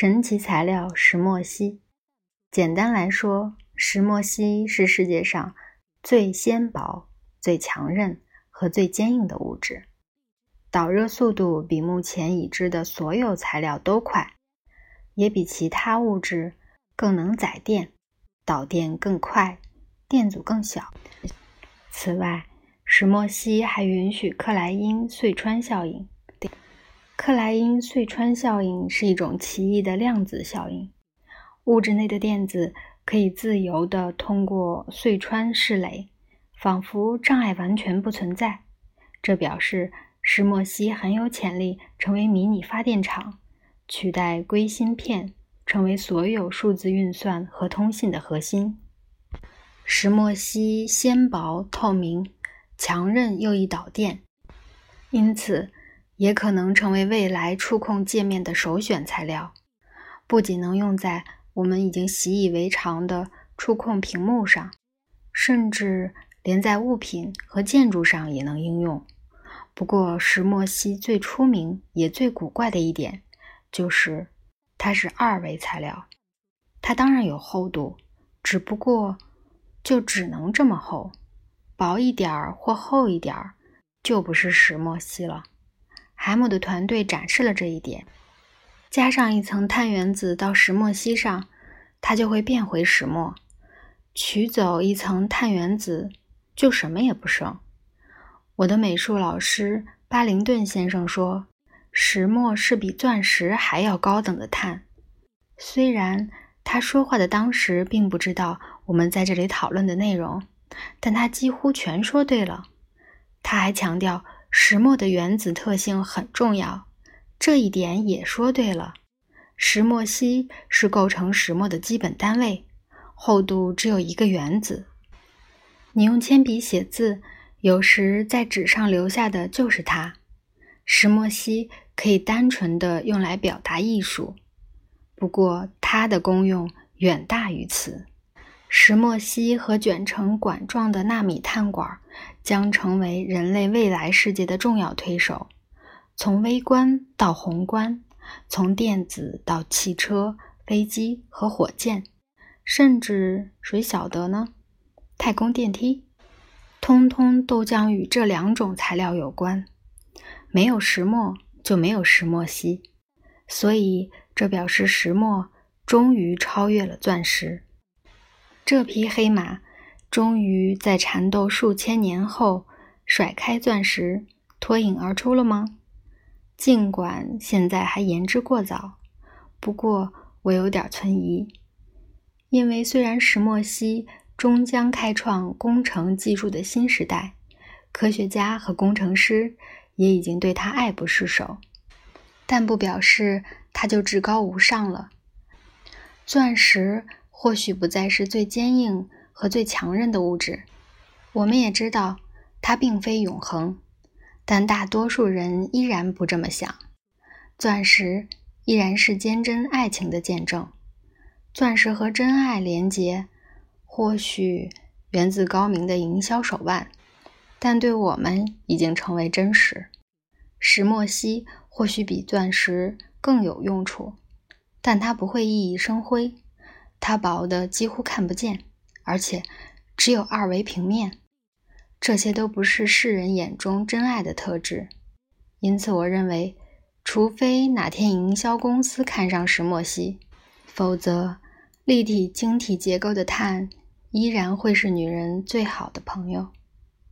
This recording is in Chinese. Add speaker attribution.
Speaker 1: 神奇材料石墨烯。简单来说，石墨烯是世界上最纤薄、最强韧和最坚硬的物质。导热速度比目前已知的所有材料都快，也比其他物质更能载电，导电更快，电阻更小。此外，石墨烯还允许克莱因隧穿效应。克莱因隧穿效应是一种奇异的量子效应，物质内的电子可以自由地通过隧穿室垒，仿佛障碍完全不存在。这表示石墨烯很有潜力成为迷你发电厂，取代硅芯片，成为所有数字运算和通信的核心。石墨烯纤薄、透明、强韧又易导电，因此。也可能成为未来触控界面的首选材料，不仅能用在我们已经习以为常的触控屏幕上，甚至连在物品和建筑上也能应用。不过，石墨烯最出名也最古怪的一点就是它是二维材料。它当然有厚度，只不过就只能这么厚，薄一点儿或厚一点儿就不是石墨烯了。海姆的团队展示了这一点：加上一层碳原子到石墨烯上，它就会变回石墨；取走一层碳原子，就什么也不剩。我的美术老师巴林顿先生说：“石墨是比钻石还要高等的碳。”虽然他说话的当时并不知道我们在这里讨论的内容，但他几乎全说对了。他还强调。石墨的原子特性很重要，这一点也说对了。石墨烯是构成石墨的基本单位，厚度只有一个原子。你用铅笔写字，有时在纸上留下的就是它。石墨烯可以单纯的用来表达艺术，不过它的功用远大于此。石墨烯和卷成管状的纳米碳管将成为人类未来世界的重要推手。从微观到宏观，从电子到汽车、飞机和火箭，甚至谁晓得呢？太空电梯，通通都将与这两种材料有关。没有石墨，就没有石墨烯，所以这表示石墨终于超越了钻石。这匹黑马终于在缠斗数千年后甩开钻石，脱颖而出了吗？尽管现在还言之过早，不过我有点存疑，因为虽然石墨烯终将开创工程技术的新时代，科学家和工程师也已经对它爱不释手，但不表示它就至高无上了。钻石。或许不再是最坚硬和最强韧的物质，我们也知道它并非永恒，但大多数人依然不这么想。钻石依然是坚贞爱情的见证，钻石和真爱连结，或许源自高明的营销手腕，但对我们已经成为真实。石墨烯或许比钻石更有用处，但它不会熠熠生辉。它薄的几乎看不见，而且只有二维平面。这些都不是世人眼中真爱的特质。因此，我认为，除非哪天营销公司看上石墨烯，否则立体晶体结构的碳依然会是女人最好的朋友。